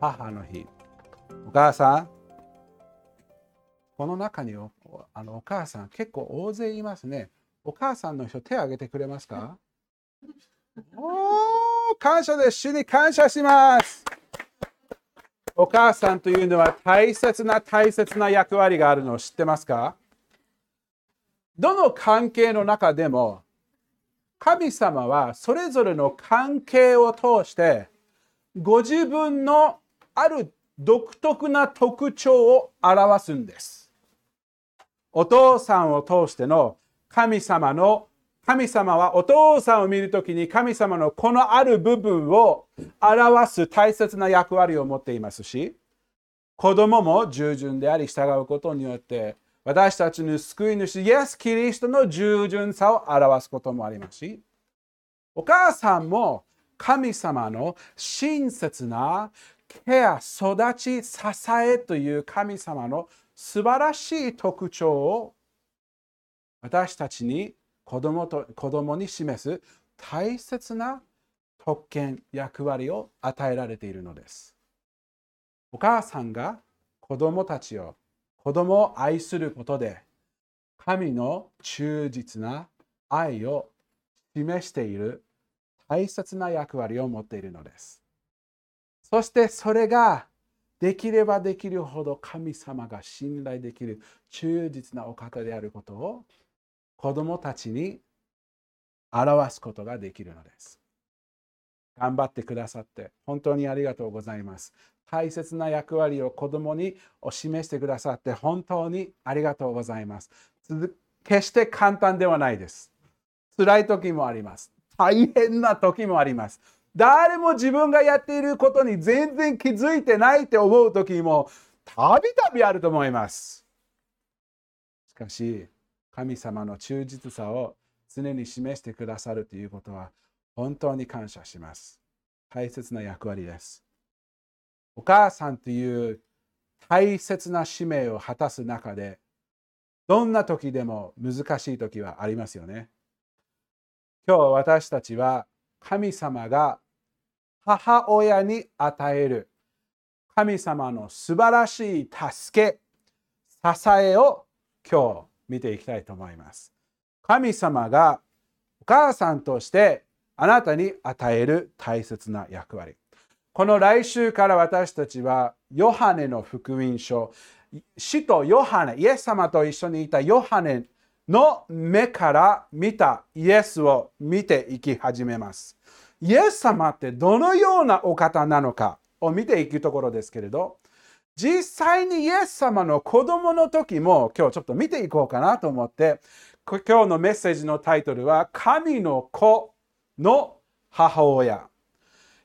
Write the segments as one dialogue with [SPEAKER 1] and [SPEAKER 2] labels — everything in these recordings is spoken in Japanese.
[SPEAKER 1] 母の日。お母さん、この中におあのお母さん結構大勢いますね。お母さんの人手を挙げてくれますか？おー、感謝です。主に感謝します。お母さんというのは大切な大切な役割があるのを知ってますか？どの関係の中でも神様はそれぞれの関係を通してご自分のある独特な特徴を表すんです。お父さんを通しての神様の神様はお父さんを見るときに神様のこのある部分を表す大切な役割を持っていますし子供も従順であり従うことによって私たちの救い主イエス・キリストの従順さを表すこともありますしお母さんも神様の親切なケア、育ち、支えという神様の素晴らしい特徴を私たちに子供と子供に示す大切な特権、役割を与えられているのです。お母さんが子供たちを、子供を愛することで、神の忠実な愛を示している大切な役割を持っているのです。そしてそれができればできるほど神様が信頼できる忠実なお方であることを子供たちに表すことができるのです。頑張ってくださって本当にありがとうございます。大切な役割を子供にお示してくださって本当にありがとうございます。決して簡単ではないです。辛い時もあります。大変な時もあります。誰も自分がやっていることに全然気づいてないって思う時もたびたびあると思います。しかし、神様の忠実さを常に示してくださるということは本当に感謝します。大切な役割です。お母さんという大切な使命を果たす中で、どんな時でも難しい時はありますよね。今日私たちは神様が母親に与える神様の素晴らしい助け、支えを今日見ていきたいと思います。神様がお母さんとしてあなたに与える大切な役割。この来週から私たちはヨハネの福音書、使徒ヨハネ、イエス様と一緒にいたヨハネの目から見たイエスを見ていき始めます。イエス様ってどのようなお方なのかを見ていくところですけれど、実際にイエス様の子供の時も今日ちょっと見ていこうかなと思って、今日のメッセージのタイトルは、神の子の母親。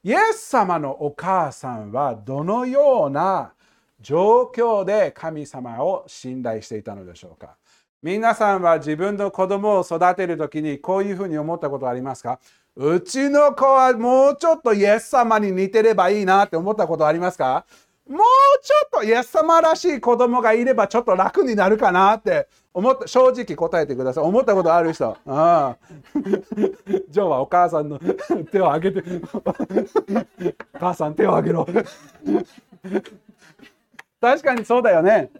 [SPEAKER 1] イエス様のお母さんはどのような状況で神様を信頼していたのでしょうか？皆さんは自分の子供を育てる時にこういうふうに思ったことありますか？うちの子はもうちょっとイエス様に似てればいいなって思ったことありますか？もうちょっとイエス様らしい子供がいればちょっと楽になるかなって思った正直答えてください。思ったことある人。ああ。ジョーはお母さんの手を挙げて母さん手を挙げろ。確かにそうだよね。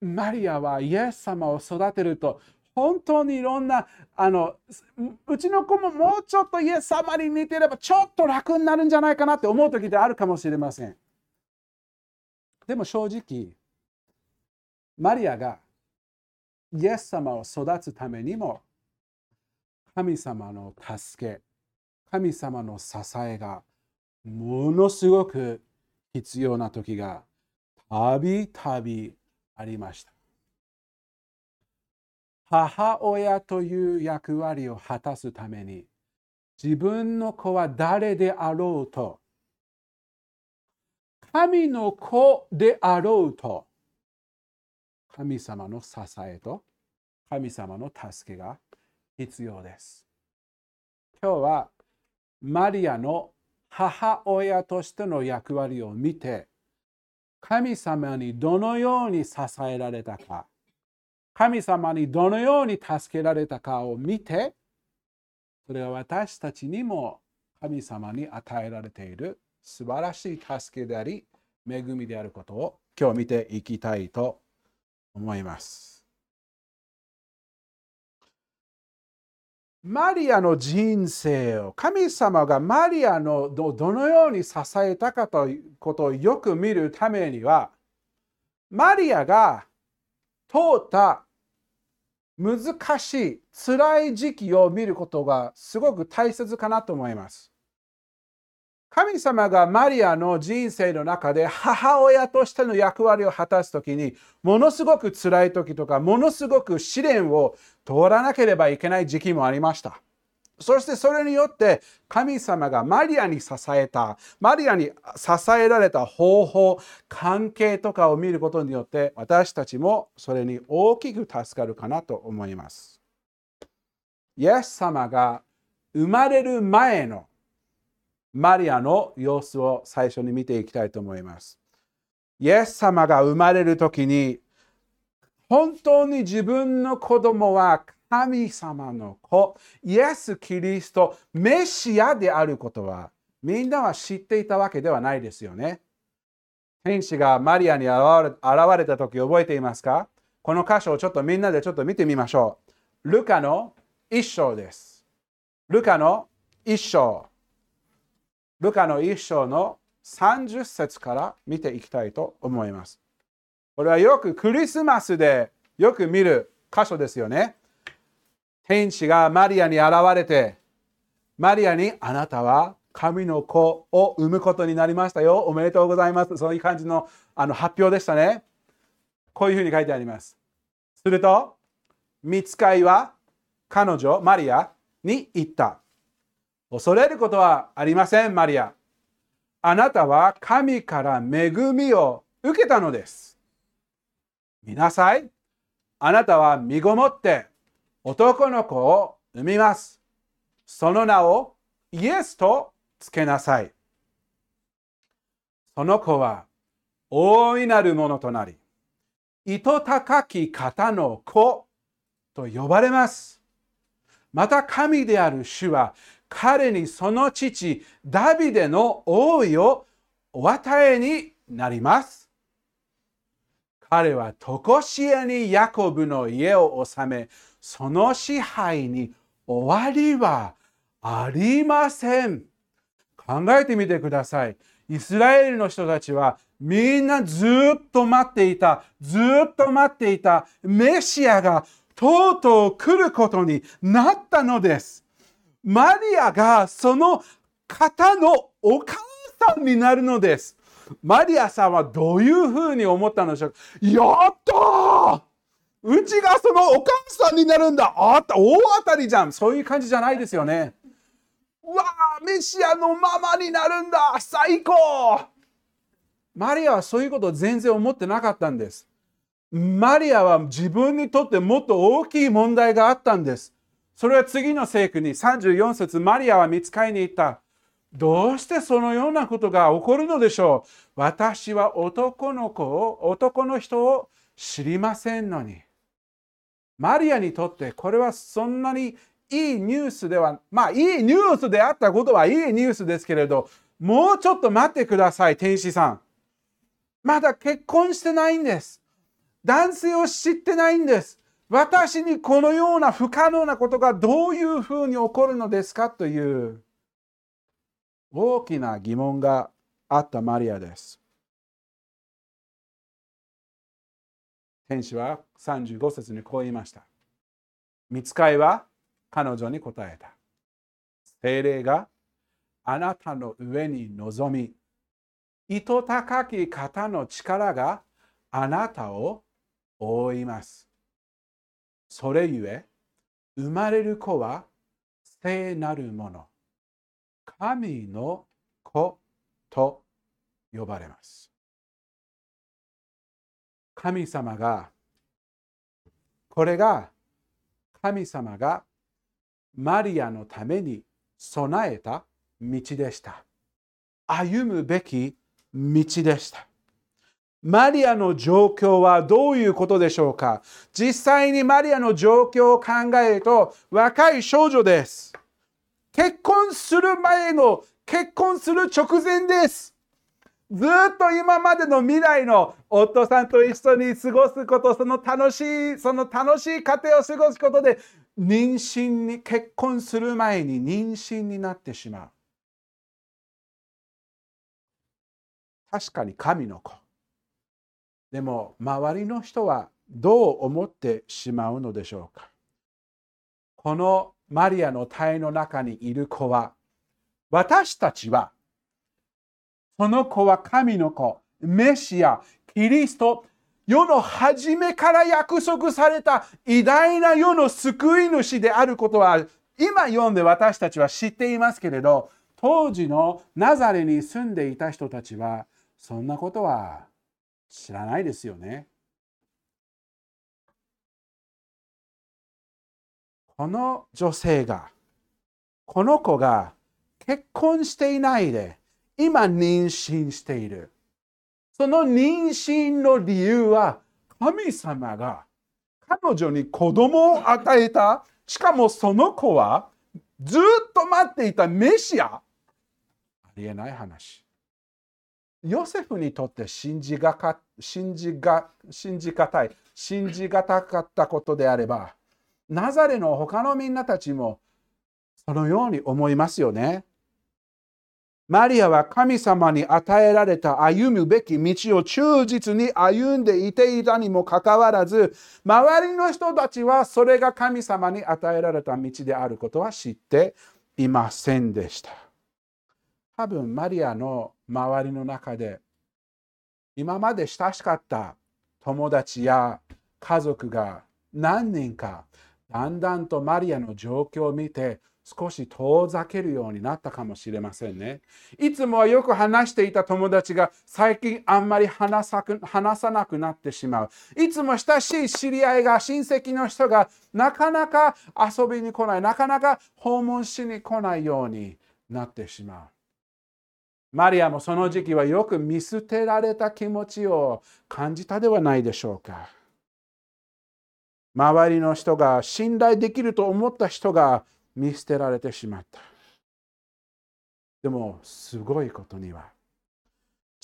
[SPEAKER 1] マリアはイエス様を育てると本当にいろんなあのうちの子ももうちょっとイエス様に似てればちょっと楽になるんじゃないかなって思う時であるかもしれません。でも正直マリアがイエス様を育つためにも神様の助け神様の支えがものすごく必要な時がたびたびありました。母親という役割を果たすために自分の子は誰であろうと、神の子であろうと、神様の支えと神様の助けが必要です。今日はマリアの母親としての役割を見て、神様にどのように支えられたか、神様にどのように助けられたかを見て、それは私たちにも神様に与えられている素晴らしい助けであり、恵みであることを今日見ていきたいと思います。マリアの人生を神様がマリアのどのように支えたかということをよく見るためにはマリアが通った難しい辛い時期を見ることがすごく大切かなと思います。神様がマリアの人生の中で母親としての役割を果たす時にものすごく辛い時とかものすごく試練を通らなければいけない時期もありました。そしてそれによって神様がマリアに支えた、マリアに支えられた方法、関係とかを見ることによって私たちもそれに大きく助かるかなと思います。イエス様が生まれる前のマリアの様子を最初に見ていきたいと思います。イエス様が生まれる時に本当に自分の子供は神様の子、イエス・キリスト、メシアであることはみんなは知っていたわけではないですよね。天使がマリアに現れた時覚えていますか？この箇所をちょっとみんなでちょっと見てみましょう。ルカの一章です。ルカの一章。ルカの一章の30節から見ていきたいと思います。これはよくクリスマスでよく見る箇所ですよね。天使がマリアに現れて、マリアにあなたは神の子を産むことになりましたよ。おめでとうございます。そういう感じのあの発表でしたね。こういうふうに書いてあります。すると、見つかいは彼女、マリアに言った。恐れることはありません、マリア。あなたは神から恵みを受けたのです。見なさい。あなたは身ごもって男の子を産みます。その名をイエスとつけなさい。その子は大いなるものとなり、糸高き方の子と呼ばれます。また神である主は彼にその父ダビデの王位をお与えになります。彼は常しえにヤコブの家を治め、その支配に終わりはありません。考えてみてください。イスラエルの人たちはみんなずっと待っていた、ずっと待っていたメシアがとうとう来ることになったのです。マリアがその方のお母さんになるのです。マリアさんはどういうふうに思ったのでしょう？かやったーうちがそのお母さんになるんだあった大当たりじゃんそういう感じじゃないですよね。うわあメシアのママになるんだ最高マリアはそういうことを全然思ってなかったんです。マリアは自分にとってもっと大きい問題があったんです。それは次の聖句に34節マリアは見つかりに行った。どうしてそのようなことが起こるのでしょう？私は男の子を、男の人を知りませんのに。マリアにとってこれはそんなにいいニュースでは、まあいいニュースであったことはいいニュースですけれど、もうちょっと待ってください、天使さん。まだ結婚してないんです。男性を知ってないんです。私にこのような不可能なことがどういうふうに起こるのですかという大きな疑問があったマリアです。天使は35節にこう言いました。見つかいは彼女に答えた。精霊があなたの上に臨み、糸高き方の力があなたを覆います。それゆえ、生まれる子は聖なるもの、神の子と呼ばれます。神様が、これが神様がマリアのために備えた道でした。歩むべき道でした。マリアの状況はどういうことでしょうか？実際にマリアの状況を考えると若い少女です。結婚する前の結婚する直前です。ずっと今までの未来の夫さんと一緒に過ごすこと、その楽しい、その楽しい家庭を過ごすことで、妊娠に、結婚する前に妊娠になってしまう。確かに神の子。でも、周りの人はどう思ってしまうのでしょうか？このマリアの体の中にいる子は、私たちはその子は神の子、メシア、キリスト、世の初めから約束された偉大な世の救い主であることは今読んで私たちは知っていますけれど当時のナザレに住んでいた人たちはそんなことは知らないですよね。この女性がこの子が結婚していないで今妊娠している。その妊娠の理由は神様が彼女に子供を与えた。しかもその子はずっと待っていたメシア。ありえない話。ヨセフにとって信じがか信じが信じがたい、信じがたかったことであれば、ナザレの他のみんなたちもそのように思いますよね。マリアは神様に与えられた歩むべき道を忠実に歩んでいていたにもかかわらず、周りの人たちはそれが神様に与えられた道であることは知っていませんでした。多分マリアの周りの中で、今まで親しかった友達や家族が何人かだんだんとマリアの状況を見て少し遠ざけるようになったかもしれませんね。いつもはよく話していた友達が最近あんまり話さ話さなくなってしまう。いつも親しい知り合いが親戚の人がなかなか遊びに来ない、なかなか訪問しに来ないようになってしまう。マリアもその時期はよく見捨てられた気持ちを感じたではないでしょうか。周りの人が信頼できると思った人が見捨てられてしまった。でも、すごいことには、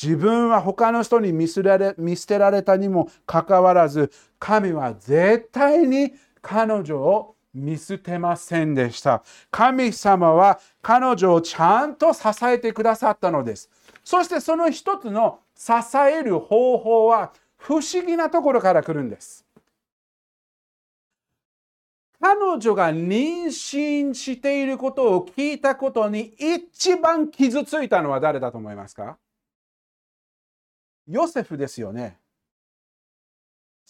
[SPEAKER 1] 自分は他の人に見捨てられ見捨てられたにもかかわらず、神は絶対に彼女を見捨てませんでした。神様は彼女をちゃんと支えてくださったのです。そしてその一つの支える方法は不思議なところから来るんです。彼女が妊娠していることを聞いたことに一番傷ついたのは誰だと思いますか？ヨセフですよね。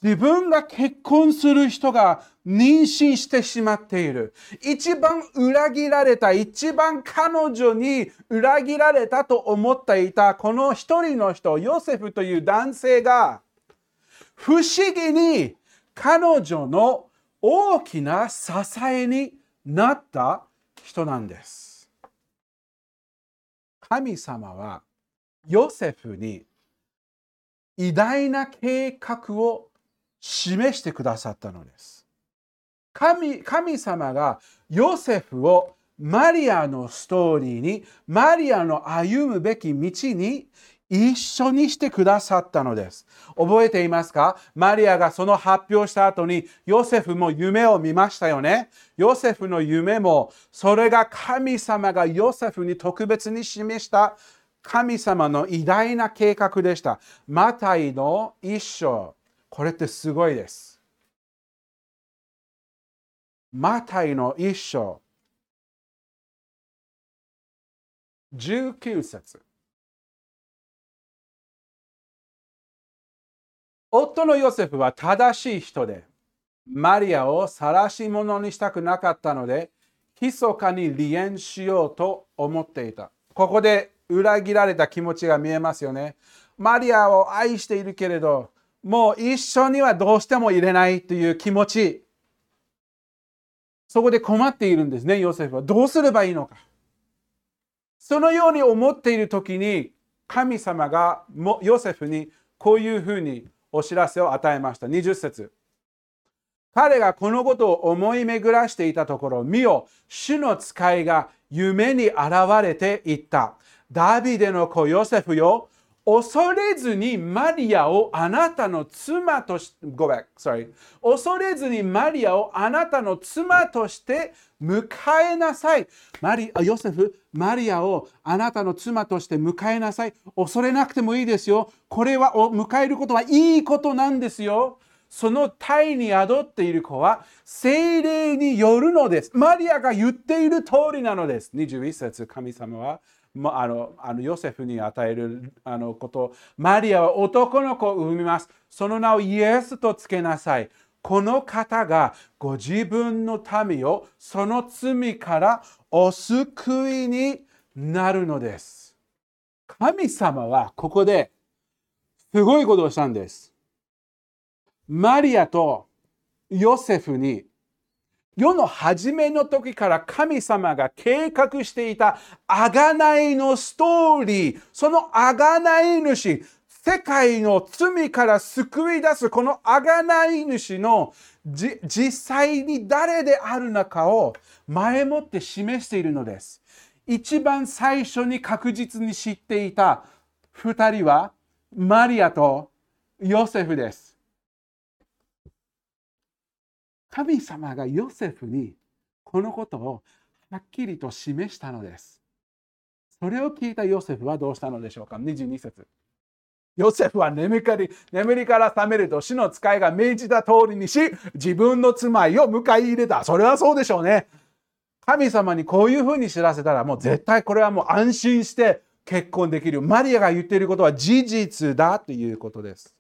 [SPEAKER 1] 自分が結婚する人が妊娠してしまっている。一番裏切られた、一番彼女に裏切られたと思っていたこの一人の人、ヨセフという男性が不思議に彼女の大きな支えになった人なんです。神様はヨセフに偉大な計画を示してくださったのです。神神様がヨセフをマリアのストーリーに、マリアの歩むべき道に一緒にしてくださったのです。覚えていますか？マリアがその発表した後にヨセフも夢を見ましたよね。ヨセフの夢もそれが神様がヨセフに特別に示した神様の偉大な計画でした。マタイの一章。これってすごいです。マタイの一章。19節夫のヨセフは正しい人で、マリアを晒し者にしたくなかったので、密かに離縁しようと思っていた。ここで裏切られた気持ちが見えますよね。マリアを愛しているけれど、もう一緒にはどうしても入れないという気持ち。そこで困っているんですね、ヨセフは。どうすればいいのか。そのように思っている時に、神様がヨセフにこういうふうにお知らせを与えました。20節彼がこのことを思い巡らしていたところ、見よ、主の使いが夢に現れていった。ダビデの子ヨセフよ、恐れずにマリアをあなたの妻として、go back, sorry. 恐れずにマリアをあなたの妻として迎えなさい。マリヨセフ、マリアをあなたの妻として迎えなさい。恐れなくてもいいですよ。これは迎えることはいいことなんですよ。その体に宿っている子は精霊によるのです。マリアが言っている通りなのです。21節神様はあのあのヨセフに与えるあのことマリアは男の子を産みます。その名をイエスとつけなさい。この方がご自分の民をその罪からお救いになるのです。神様はここですごいことをしたんです。マリアとヨセフに世の初めの時から神様が計画していた贖いのストーリー、その贖い主、世界の罪から救い出すこの贖い主の実際に誰であるのかを前もって示しているのです。一番最初に確実に知っていた2人はマリアとヨセフです。神様がヨセフにこのことをはっきりと示したのです。それを聞いたヨセフはどうしたのでしょうか ?22 節ヨセフは眠り眠りから覚めると死の使いが命じた通りにし自分の妻を迎え入れた。それはそうでしょうね。神様にこういうふうに知らせたらもう絶対これはもう安心して結婚できる。マリアが言っていることは事実だということです。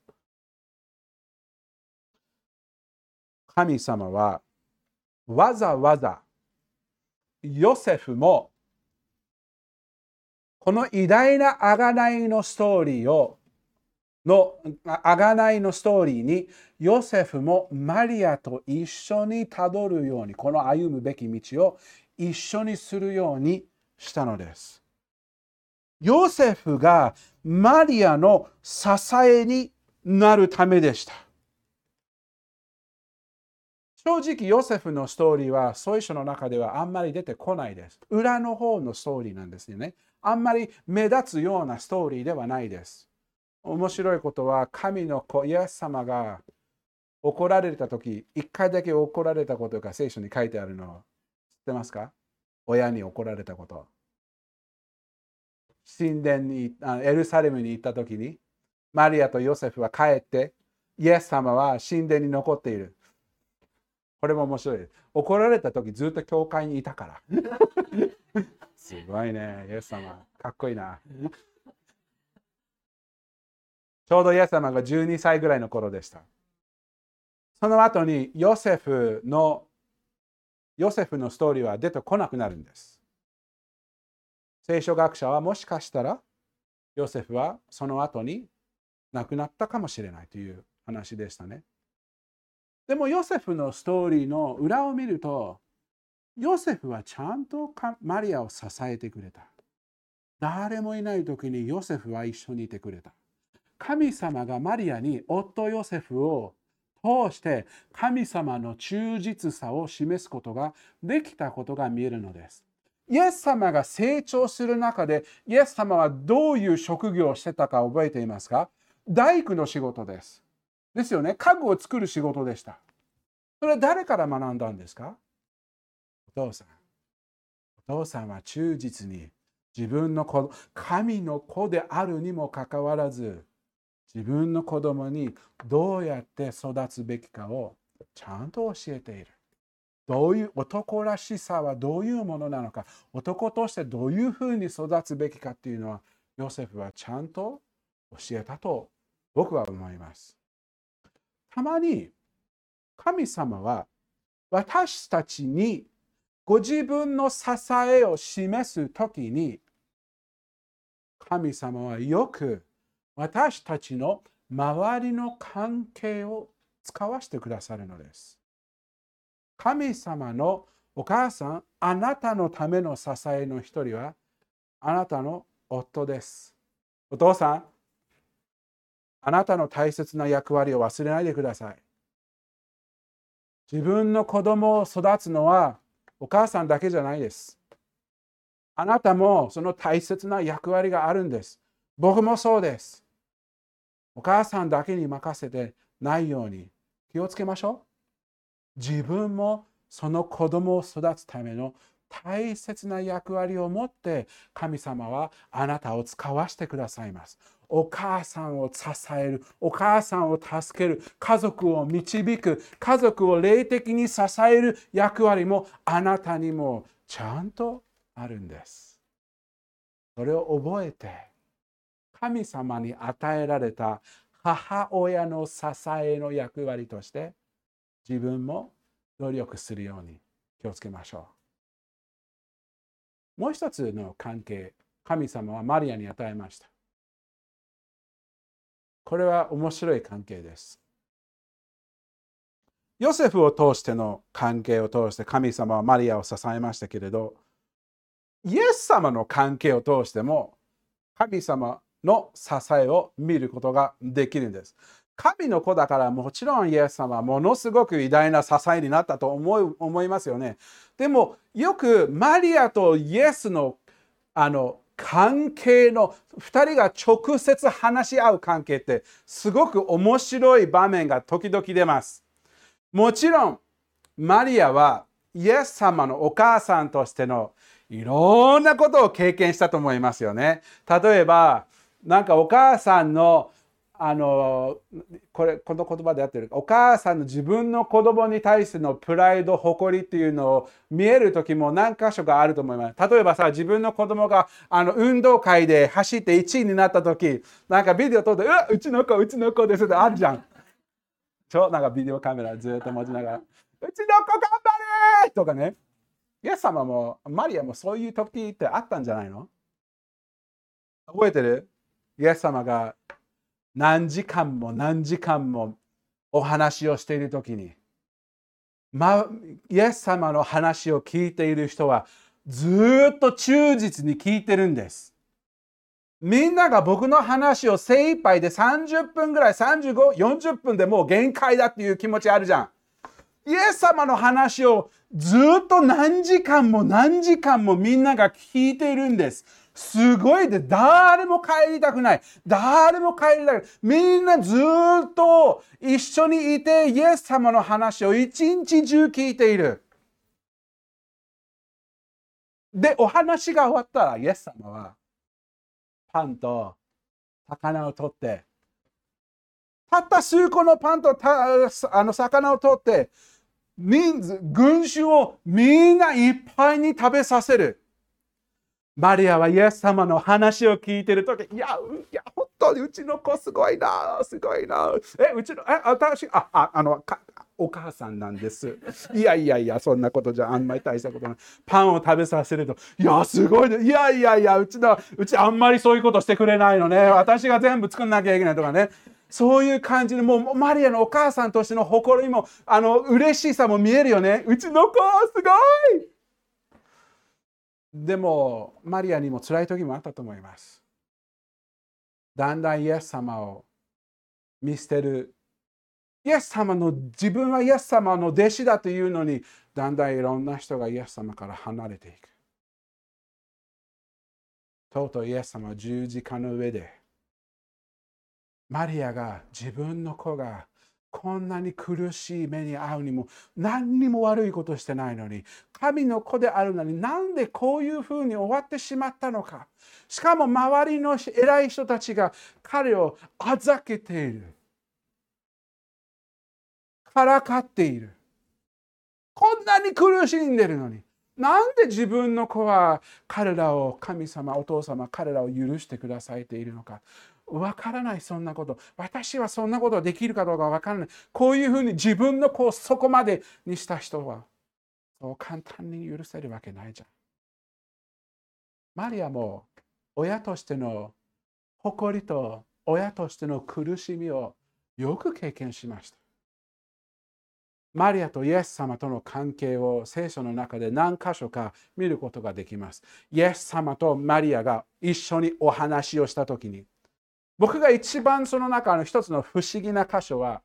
[SPEAKER 1] 神様はわざわざヨセフもこの偉大な贖いのストーリーをの贖いのストーリーにヨセフもマリアと一緒にたどるようにこの歩むべき道を一緒にするようにしたのです。ヨセフがマリアの支えになるためでした。正直、ヨセフのストーリーは、聖書の中ではあんまり出てこないです。裏の方のストーリーなんですよね。あんまり目立つようなストーリーではないです。面白いことは、神の子、イエス様が怒られた時、一回だけ怒られたことが聖書に書いてあるの知ってますか？親に怒られたこと。神殿に、エルサレムに行った時に、マリアとヨセフは帰って、イエス様は神殿に残っている。これも面白いです。怒られた時ずっと教会にいたから。すごいね、イエス様。かっこいいな。ちょうどイエス様が12歳ぐらいの頃でした。その後にヨセフのヨセフのストーリーは出てこなくなるんです。聖書学者はもしかしたらヨセフはその後に亡くなったかもしれないという話でしたね。でもヨセフのストーリーの裏を見ると、ヨセフはちゃんとマリアを支えてくれた。誰もいない時にヨセフは一緒にいてくれた。神様がマリアに夫ヨセフを通して神様の忠実さを示すことができたことが見えるのです。イエス様が成長する中で、イエス様はどういう職業をしてたか覚えていますか？大工の仕事です。ですよね。家具を作る仕事でした。それは誰から学んだんですか？お父さん。お父さんは忠実に自分の子神の子であるにもかかわらず自分の子供にどうやって育つべきかをちゃんと教えている。どういう男らしさはどういうものなのか男としてどういうふうに育つべきかっていうのはヨセフはちゃんと教えたと僕は思います。たまに神様は私たちにご自分の支えを示すときに、神様はよく私たちの周りの関係を使わせてくださるのです。神様のお母さん、あなたのための支えの一人は、あなたの夫です。お父さん、あなたの大切な役割を忘れないでください。自分の子供を育つのはお母さんだけじゃないです。あなたもその大切な役割があるんです。僕もそうです。お母さんだけに任せてないように気をつけましょう。自分もその子供を育つための大切な役割を持って神様はあなたを使わせてくださいます。お母さんを支える、お母さんを助ける、家族を導く、家族を霊的に支える役割もあなたにもちゃんとあるんです。それを覚えて、神様に与えられた母親の支えの役割として自分も努力するように気をつけましょう。もう一つの関係、神様はマリアに与えました。これは面白い関係です。ヨセフを通しての関係を通して神様はマリアを支えましたけれど、イエス様の関係を通しても神様の支えを見ることができるんです。神の子だからもちろんイエス様はものすごく偉大な支えになったと思い思いますよね。でもよくマリアとイエスのあの関係の2人が直接話し合う関係ってすごく面白い場面が時々出ます。もちろんマリアはイエス様のお母さんとしてのいろんなことを経験したと思いますよね。例えばなんかお母さんのあのこれこの言葉でやってるお母さんの自分の子供に対してのプライド誇りっていうのを見える時も何箇所かあると思います。例えばさ自分の子供があの運動会で走って1位になった時なんかビデオ撮って「うわうちの子うちの子です」ってあるじゃん。超なんかビデオカメラずっと持ちながら「うちの子頑張れ!」とかね。イエス様もマリアもそういう時ってあったんじゃないの？覚えてる？イエス様が何時間も何時間もお話をしている時に、ま、イエス様の話を聞いている人はずっと忠実に聞いてるんです。みんなが僕の話を精一杯で30分ぐらい、35、40分でもう限界だっていう気持ちあるじゃん。イエス様の話をずっと何時間も何時間もみんなが聞いているんです。すごいで、誰も帰りたくない。誰も帰りたくない。みんなずっと一緒にいて、イエス様の話を一日中聞いている。で、お話が終わったら、イエス様は、パンと魚を取って、たった数個のパンとたあの魚を取って、人数、群衆をみんないっぱいに食べさせる。マリアはイエス様の話を聞いてるとき、いや、いや、本当にうちの子すごいな、すごいな。え、うちの、え、私、あ、あ、あの、お母さんなんです。いやいやいや、そんなことじゃあんまり大したことない。パンを食べさせると、いや、すごいね。いやいやいや、うちの、うちあんまりそういうことしてくれないのね。私が全部作んなきゃいけないとかね。そういう感じで、もうマリアのお母さんとしての誇りも、あの、嬉しさも見えるよね。うちの子、すごいでも、マリアにも辛い時もあったと思います。だんだんイエス様を見捨てる。イエス様の、自分はイエス様の弟子だというのに、だんだんいろんな人がイエス様から離れていく。とうとうイエス様は十字架の上で、マリアが自分の子がこんなに苦しい目に遭うにも何にも悪いことしてないのに神の子であるのになんでこういうふうに終わってしまったのか。しかも周りの偉い人たちが彼をあざけている。からかっている。こんなに苦しんでるのになんで自分の子は彼らを神様お父様彼らを許してくださいているのか。わからない、そんなこと。私はそんなことできるかどうかわからない。こういうふうに自分の子をそこまでにした人はそう簡単に許せるわけないじゃん。マリアも親としての誇りと親としての苦しみをよく経験しました。マリアとイエス様との関係を聖書の中で何箇所か見ることができます。イエス様とマリアが一緒にお話をしたときに、僕が一番その中の一つの不思議な箇所は、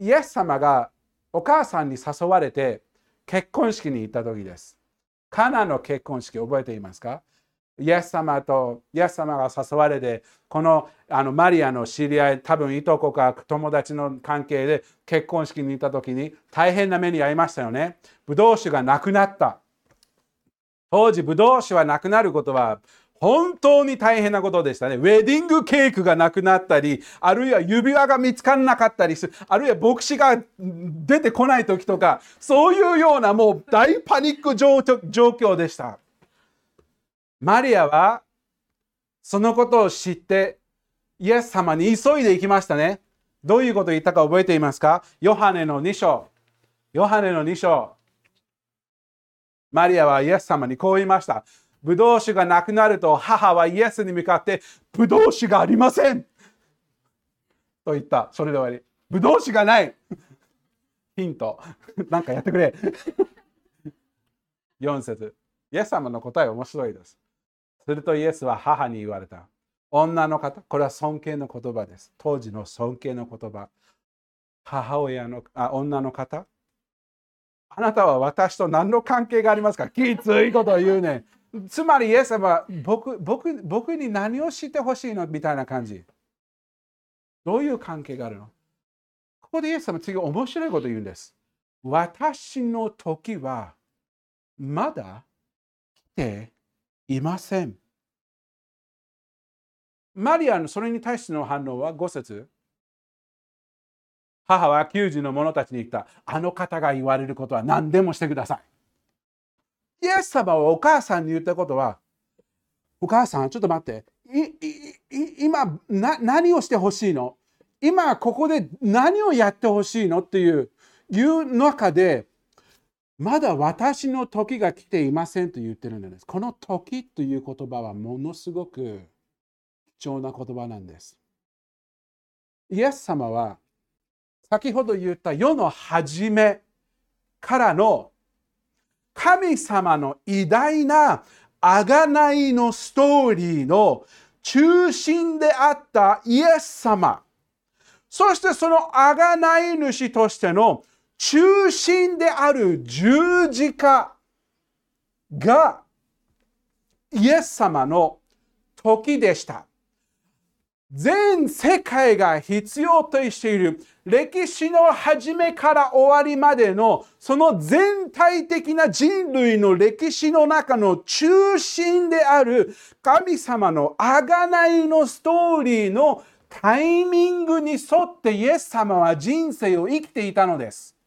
[SPEAKER 1] イエス様がお母さんに誘われて結婚式に行った時です。カナの結婚式覚えていますか？イエス様とイエス様が誘われてこのあのマリアの知り合い多分いとこか友達の関係で結婚式に行った時に大変な目に遭いましたよね。ブドウ酒がなくなった。当時ブドウ酒はなくなることは本当に大変なことでしたね。ウェディングケークがなくなったり、あるいは指輪が見つからなかったりする、あるいは牧師が出てこない時とか、そういうようなもう大パニック状況でした。マリアはそのことを知ってイエス様に急いで行きましたね。どういうことを言ったか覚えていますか？ヨハネの2章。ヨハネの2章。マリアはイエス様にこう言いました。ブドウ酒がなくなると母はイエスに向かってブドウ酒がありませんと言った。それで終わり。ブドウ酒がないヒント。なんかやってくれ。4節イエス様の答え面白いです。するとイエスは母に言われた。女の方、これは尊敬の言葉です。当時の尊敬の言葉。母親のあ女の方、あなたは私と何の関係がありますか？きついこと言うね。つまりイエス様は僕僕僕に何をしてほしいの？みたいな感じ。どういう関係があるの？ここでイエス様次面白いことを言うんです。私の時はまだ来ていません。マリアのそれに対しての反応は5節母は給仕の者たちに言った。あの方が言われることは何でもしてください。イエス様はお母さんに言ったことは、お母さん、ちょっと待って。今何をしてほしいの？今ここで何をやってほしいの？っていういう中でまだ私の時が来ていませんと言ってるんです。この時という言葉はものすごく貴重な言葉なんです。イエス様は先ほど言った世の初めからの神様の偉大な贖いのストーリーの中心であったイエス様そしてその贖い主としての中心である十字架がイエス様の時でした。全世界が必要としている歴史の始めから終わりまでのその全体的な人類の歴史の中の中心である神様の贖いのストーリーのタイミングに沿ってイエス様は人生を生きていたのです。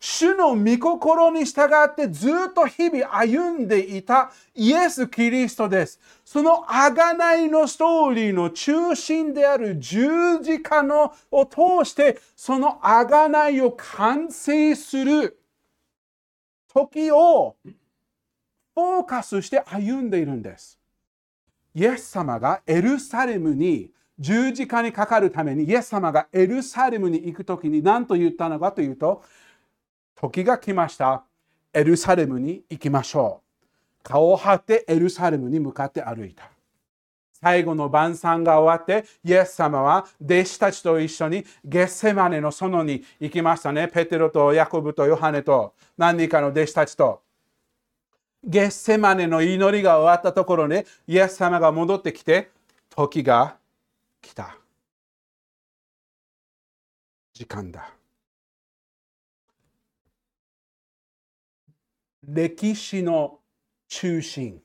[SPEAKER 1] 主の御心に従ってずっと日々歩んでいたイエス・キリストです。その贖いのストーリーの中心である十字架のを通してその贖いを完成する時をフォーカスして歩んでいるんです。イエス様がエルサレムに十字架にかかるためにイエス様がエルサレムに行く時に何と言ったのかというと時が来ました。エルサレムに行きましょう。顔を張ってエルサレムに向かって歩いた。最後の晩餐が終わって、イエス様は弟子たちと一緒にゲッセマネの園に行きましたね。ペテロとヤコブとヨハネと何人かの弟子たちと。ゲッセマネの祈りが終わったところに、イエス様が戻ってきて、時が来た。時間だ。歴史の中心。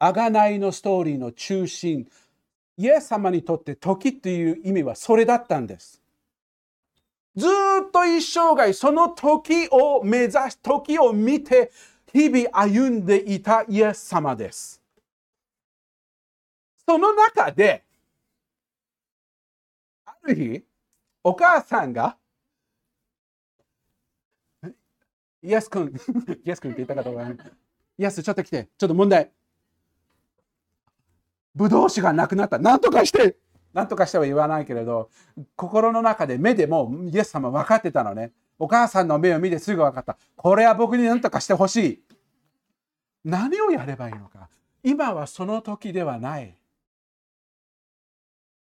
[SPEAKER 1] 贖いのストーリーの中心。イエス様にとって時という意味はそれだったんです。ずっと一生涯その時を目指し時を見て日々歩んでいたイエス様です。その中である日お母さんがイエス君、イエス君って言ったかどうか、イエスちょっと来て、ちょっと問題。ブドウ酒がなくなった。なんとかしてなんとかしては言わないけれど、心の中で目でもイエス様分かってたのね。お母さんの目を見てすぐ分かった。これは僕に何とかしてほしい。何をやればいいのか。今はその時ではない。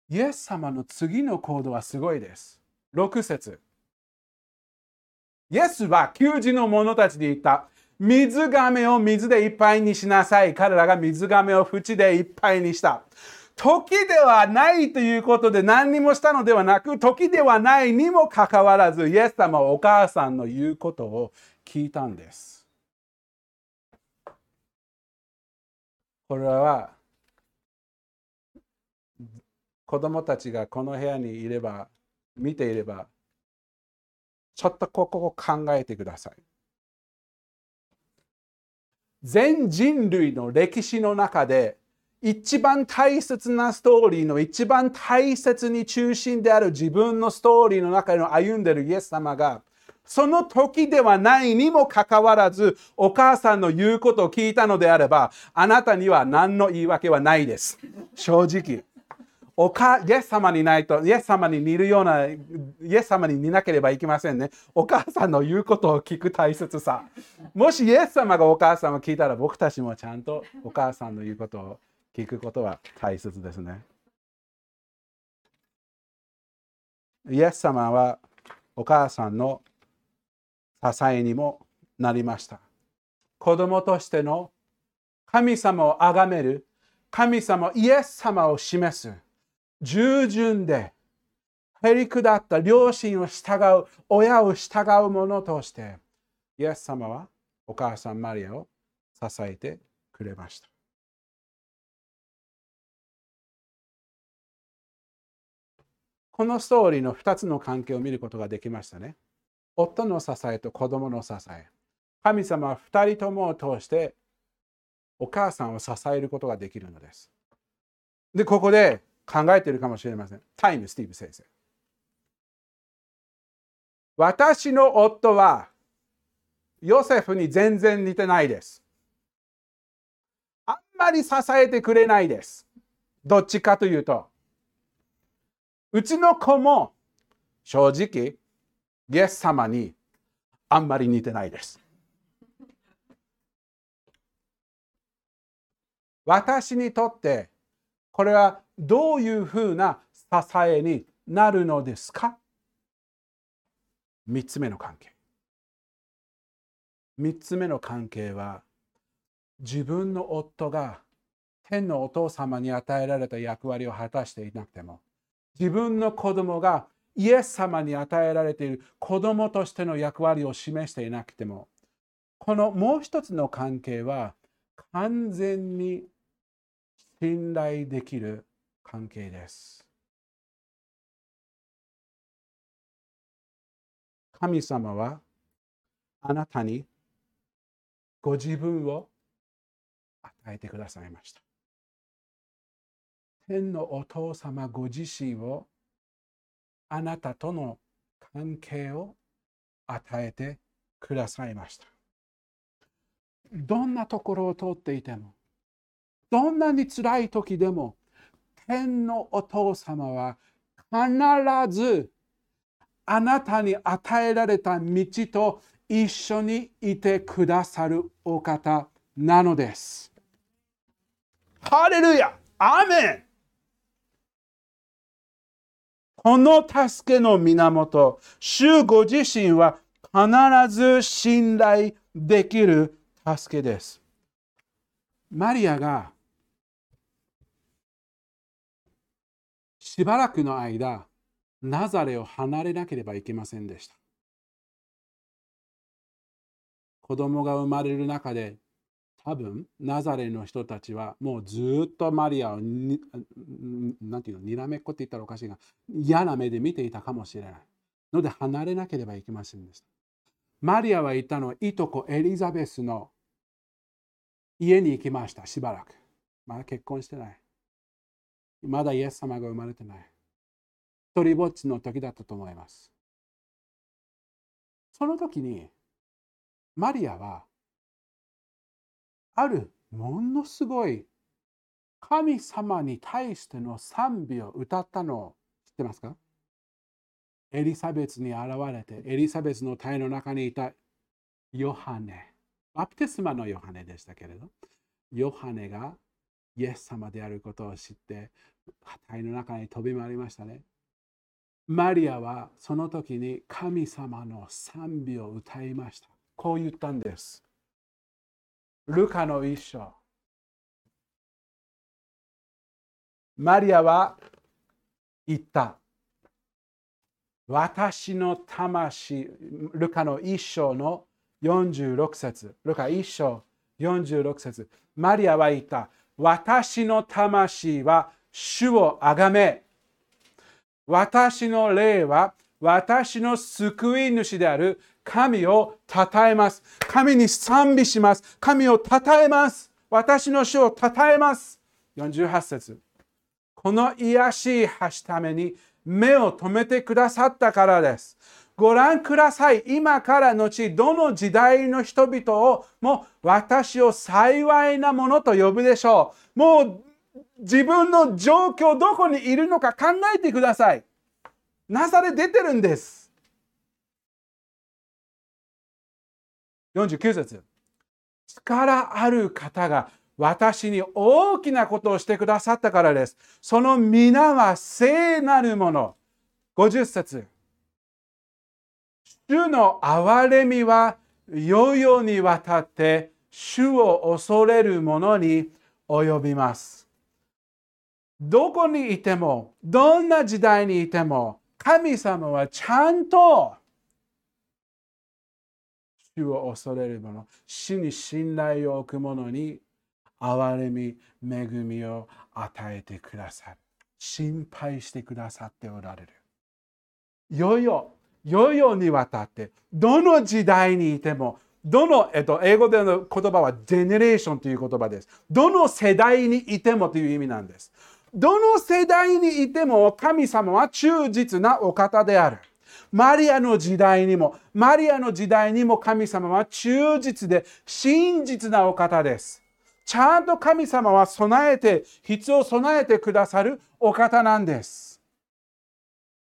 [SPEAKER 1] イエス様の次の行動はすごいです。6節イエスは給仕の者たちに言った。水亀を水でいっぱいにしなさい。彼らが水亀を縁でいっぱいにした。時ではないということで何にもしたのではなく、時ではないにもかかわらず、イエス様はお母さんの言うことを聞いたんです。これは子供たちがこの部屋にいれば、見ていれば、ちょっとここを考えてください。全人類の歴史の中で一番大切なストーリーの一番大切に中心である自分のストーリーの中の歩んでいるイエス様がその時ではないにもかかわらずお母さんの言うことを聞いたのであればあなたには何の言い訳はないです正直おかイエス様にないと、イエス様に似るような、イエス様に似なければいけませんね。お母さんの言うことを聞く大切さ。もしイエス様がお母さんを聞いたら、僕たちもちゃんとお母さんの言うことを聞くことは大切ですね。イエス様はお母さんの支えにもなりました。子供としての神様を崇める神様イエス様を示す従順でへりくだった両親を従う親を従う者としてイエス様はお母さんマリアを支えてくれました。このストーリーの2つの関係を見ることができましたね。夫の支えと子供の支え。神様は2人ともを通してお母さんを支えることができるのです。で、ここで考えているかもしれません。タイム、スティーブ先生。私の夫はヨセフに全然似てないです。あんまり支えてくれないです。どっちかというと。うちの子も正直、イエス様にあんまり似てないです。私にとってこれはどういうふうな支えになるのですか ?3 つ目の関係。3つ目の関係は自分の夫が天のお父様に与えられた役割を果たしていなくても自分の子供がイエス様に与えられている子供としての役割を示していなくてもこのもう一つの関係は完全に信頼できる関係です。神様はあなたにご自分を与えてくださいました。天のお父様ご自身をあなたとの関係を与えてくださいました。どんなところを通っていても、どんなに辛い時でも、天のお父様は必ずあなたに与えられた道と一緒にいてくださるお方なのです。ハレルヤアメンこの助けの源、主ご自身は必ず信頼できる助けです。マリアがしばらくの間、ナザレを離れなければいけませんでした。子供が生まれる中で、多分ナザレの人たちはもうずっとマリアをに、なんていうの、にらめっこって言ったらおかしいが、嫌な目で見ていたかもしれない。ので離れなければいけませんでした。マリアは言ったのは、いとこエリザベスの家に行きました、しばらく。まだ結婚してない。まだイエス様が生まれてない。一人ぼっちの時だったと思います。その時に、マリアは、あるものすごい神様に対しての賛美を歌ったのを知ってますか？エリザベスに現れて、エリザベスの体の中にいたヨハネ、バプテスマのヨハネでしたけれど、ヨハネがイエス様であることを知って、体の中に飛び回りましたね。マリアはその時に神様の賛美を歌いました。こう言ったんです。ルカの一章。マリアは言った。私の魂、ルカの一章の46節ルカ一章46節マリアは言った。私の魂は主をあがめ、私の霊は私の救い主である神を称えます。神に賛美します。神を称えます。私の主を称えます。48節この癒しい橋ために目を留めてくださったからです。ご覧ください。今から後、どの時代の人々をも私を幸いなものと呼ぶでしょう。もう自分の状況、どこにいるのか考えてください。なされ出てるんです。49節力ある方が私に大きなことをしてくださったからです。その皆は聖なるもの。50節主の憐れみは世々にわたって主を恐れる者に及びます。どこにいても、どんな時代にいても、神様はちゃんと主を恐れる者、死に信頼を置く者に憐れみ、恵みを与えてくださる。心配してくださっておられる。よよ、よよにわたって、どの時代にいても、どの、えっと、英語での言葉はジェネレーションという言葉です。どの世代にいてもという意味なんです。どの世代にいても神様は忠実なお方である。マリアの時代にも、マリアの時代にも神様は忠実で真実なお方です。ちゃんと神様は備えて、必要備えてくださるお方なんです。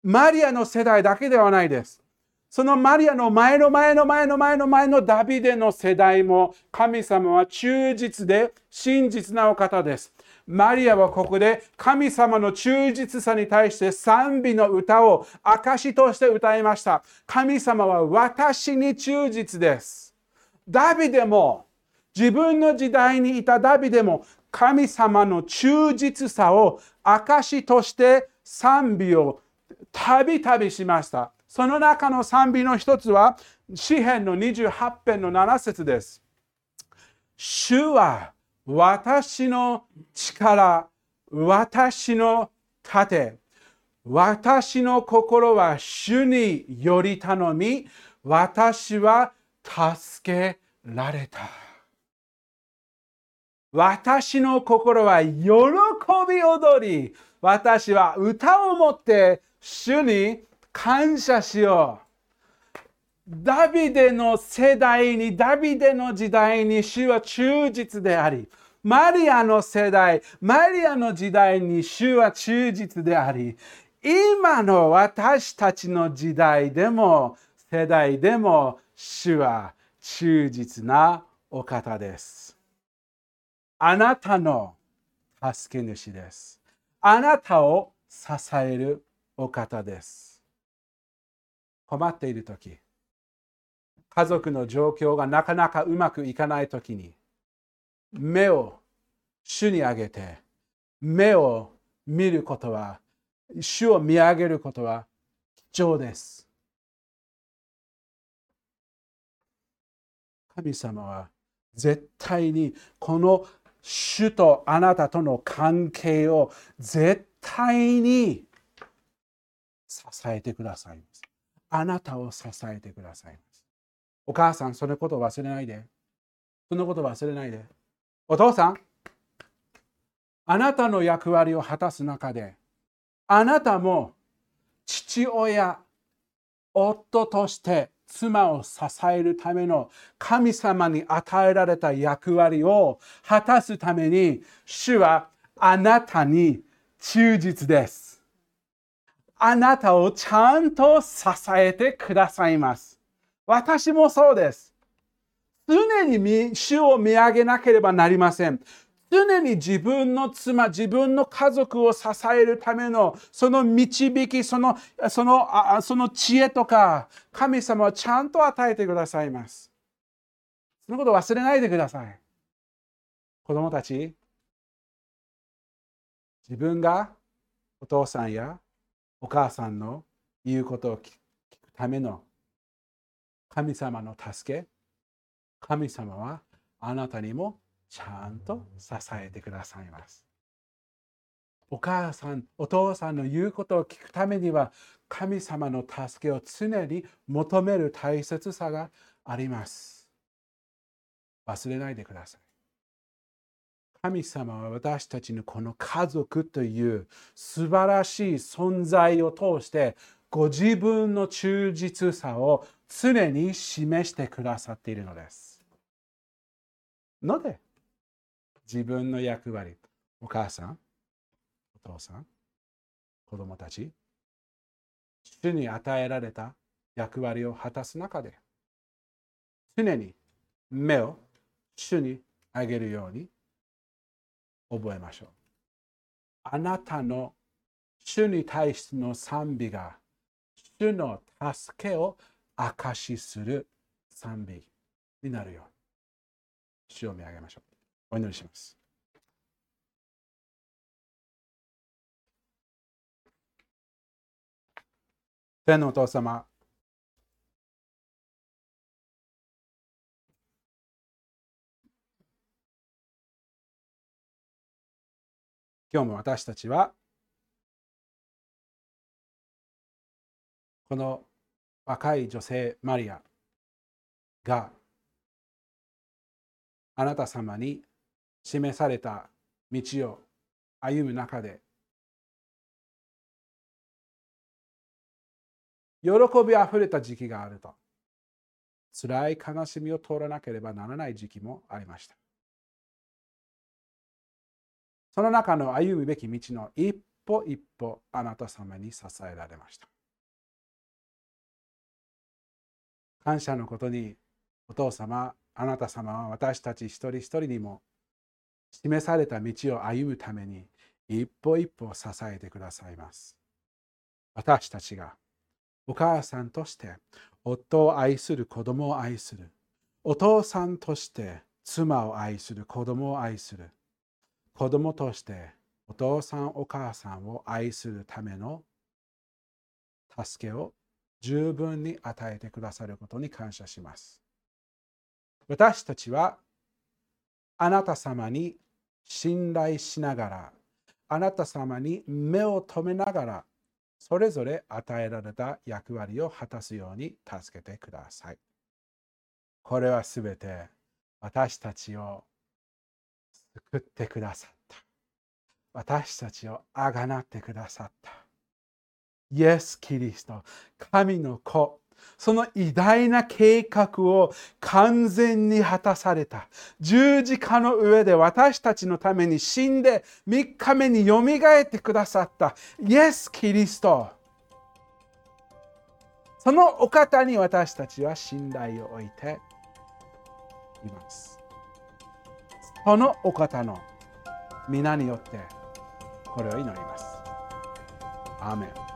[SPEAKER 1] マリアの世代だけではないです。そのマリアの前の前の前の前の前のダビデの世代も神様は忠実で真実なお方です。マリアはここで神様の忠実さに対して賛美の歌を証として歌いました。神様は私に忠実です。ダビデも自分の時代にいたダビデも神様の忠実さを証として賛美をたびたびしました。その中の賛美の一つは、詩篇の28編の7節です。主は私の力、私の盾、私の心は主により頼み、私は助けられた。私の心は喜び踊り、私は歌を持って主に感謝しよう。ダビデの世代に、ダビデの時代に主は忠実であり、マリアの世代、マリアの時代に主は忠実であり、今の私たちの時代でも、世代でも、主は忠実なお方です。あなたの助け主です。あなたを支えるお方です。困っているとき、家族の状況がなかなかうまくいかないときに、目を主に上げて、目を見ることは、主を見上げることは貴重です。神様は絶対にこの主とあなたとの関係を絶対に支えてください。あなたを支えてください。お母さん、そのことを忘れないで。そのことを忘れないで。お父さん、あなたの役割を果たす中で、あなたも父親、夫として妻を支えるための神様に与えられた役割を果たすために主はあなたに忠実です。あなたをちゃんと支えてくださいます。私もそうです。常に主を見上げなければなりません。常に自分の妻、自分の家族を支えるためのその導き、そのそのその知恵とか、神様はちゃんと与えてくださいます。そのことを忘れないでください。子供たち、自分がお父さんやお母さんの言うことを聞くための神様の助け、神様はあなたにもちゃんと支えてくださいます。お母さん、お父さんの言うことを聞くためには神様の助けを常に求める大切さがあります。忘れないでください。神様は私たちのこの家族という素晴らしい存在を通してご自分の忠実さを常に示してくださっているのです。ので、自分の役割、お母さん、お父さん、子供たち、主に与えられた役割を果たす中で、常に目を主にあげるように覚えましょう。あなたの主に対しての賛美が主の助けを証しする賛美になるように主を見上げましょう。お祈りします。天のお父様、今日も私たちはこの若い女性マリアがあなた様に示された道を歩む中で喜びあふれた時期があると辛い悲しみを通らなければならない時期もありましたその中の歩むべき道の一歩一歩あなた様に支えられました。感謝のことにお父様、あなた様は私たち一人一人にも示された道を歩むために一歩一歩支えてくださいます。私たちがお母さんとして夫を愛する子供を愛するお父さんとして妻を愛する子供を愛する子供としてお父さんお母さんを愛するための助けを十分に与えてくださることに感謝します。私たちはあなた様に信頼しながらあなた様に目を留めながらそれぞれ与えられた役割を果たすように助けてください。これはすべて私たちを救ってくださった。私たちをあがなってくださった。イエス・キリスト、神の子、その偉大な計画を完全に果たされた。十字架の上で私たちのために死んで3日目によみがえってくださったイエス・キリスト。そのお方に私たちは信頼を置いています。このお方の皆によってこれを祈ります。アーメン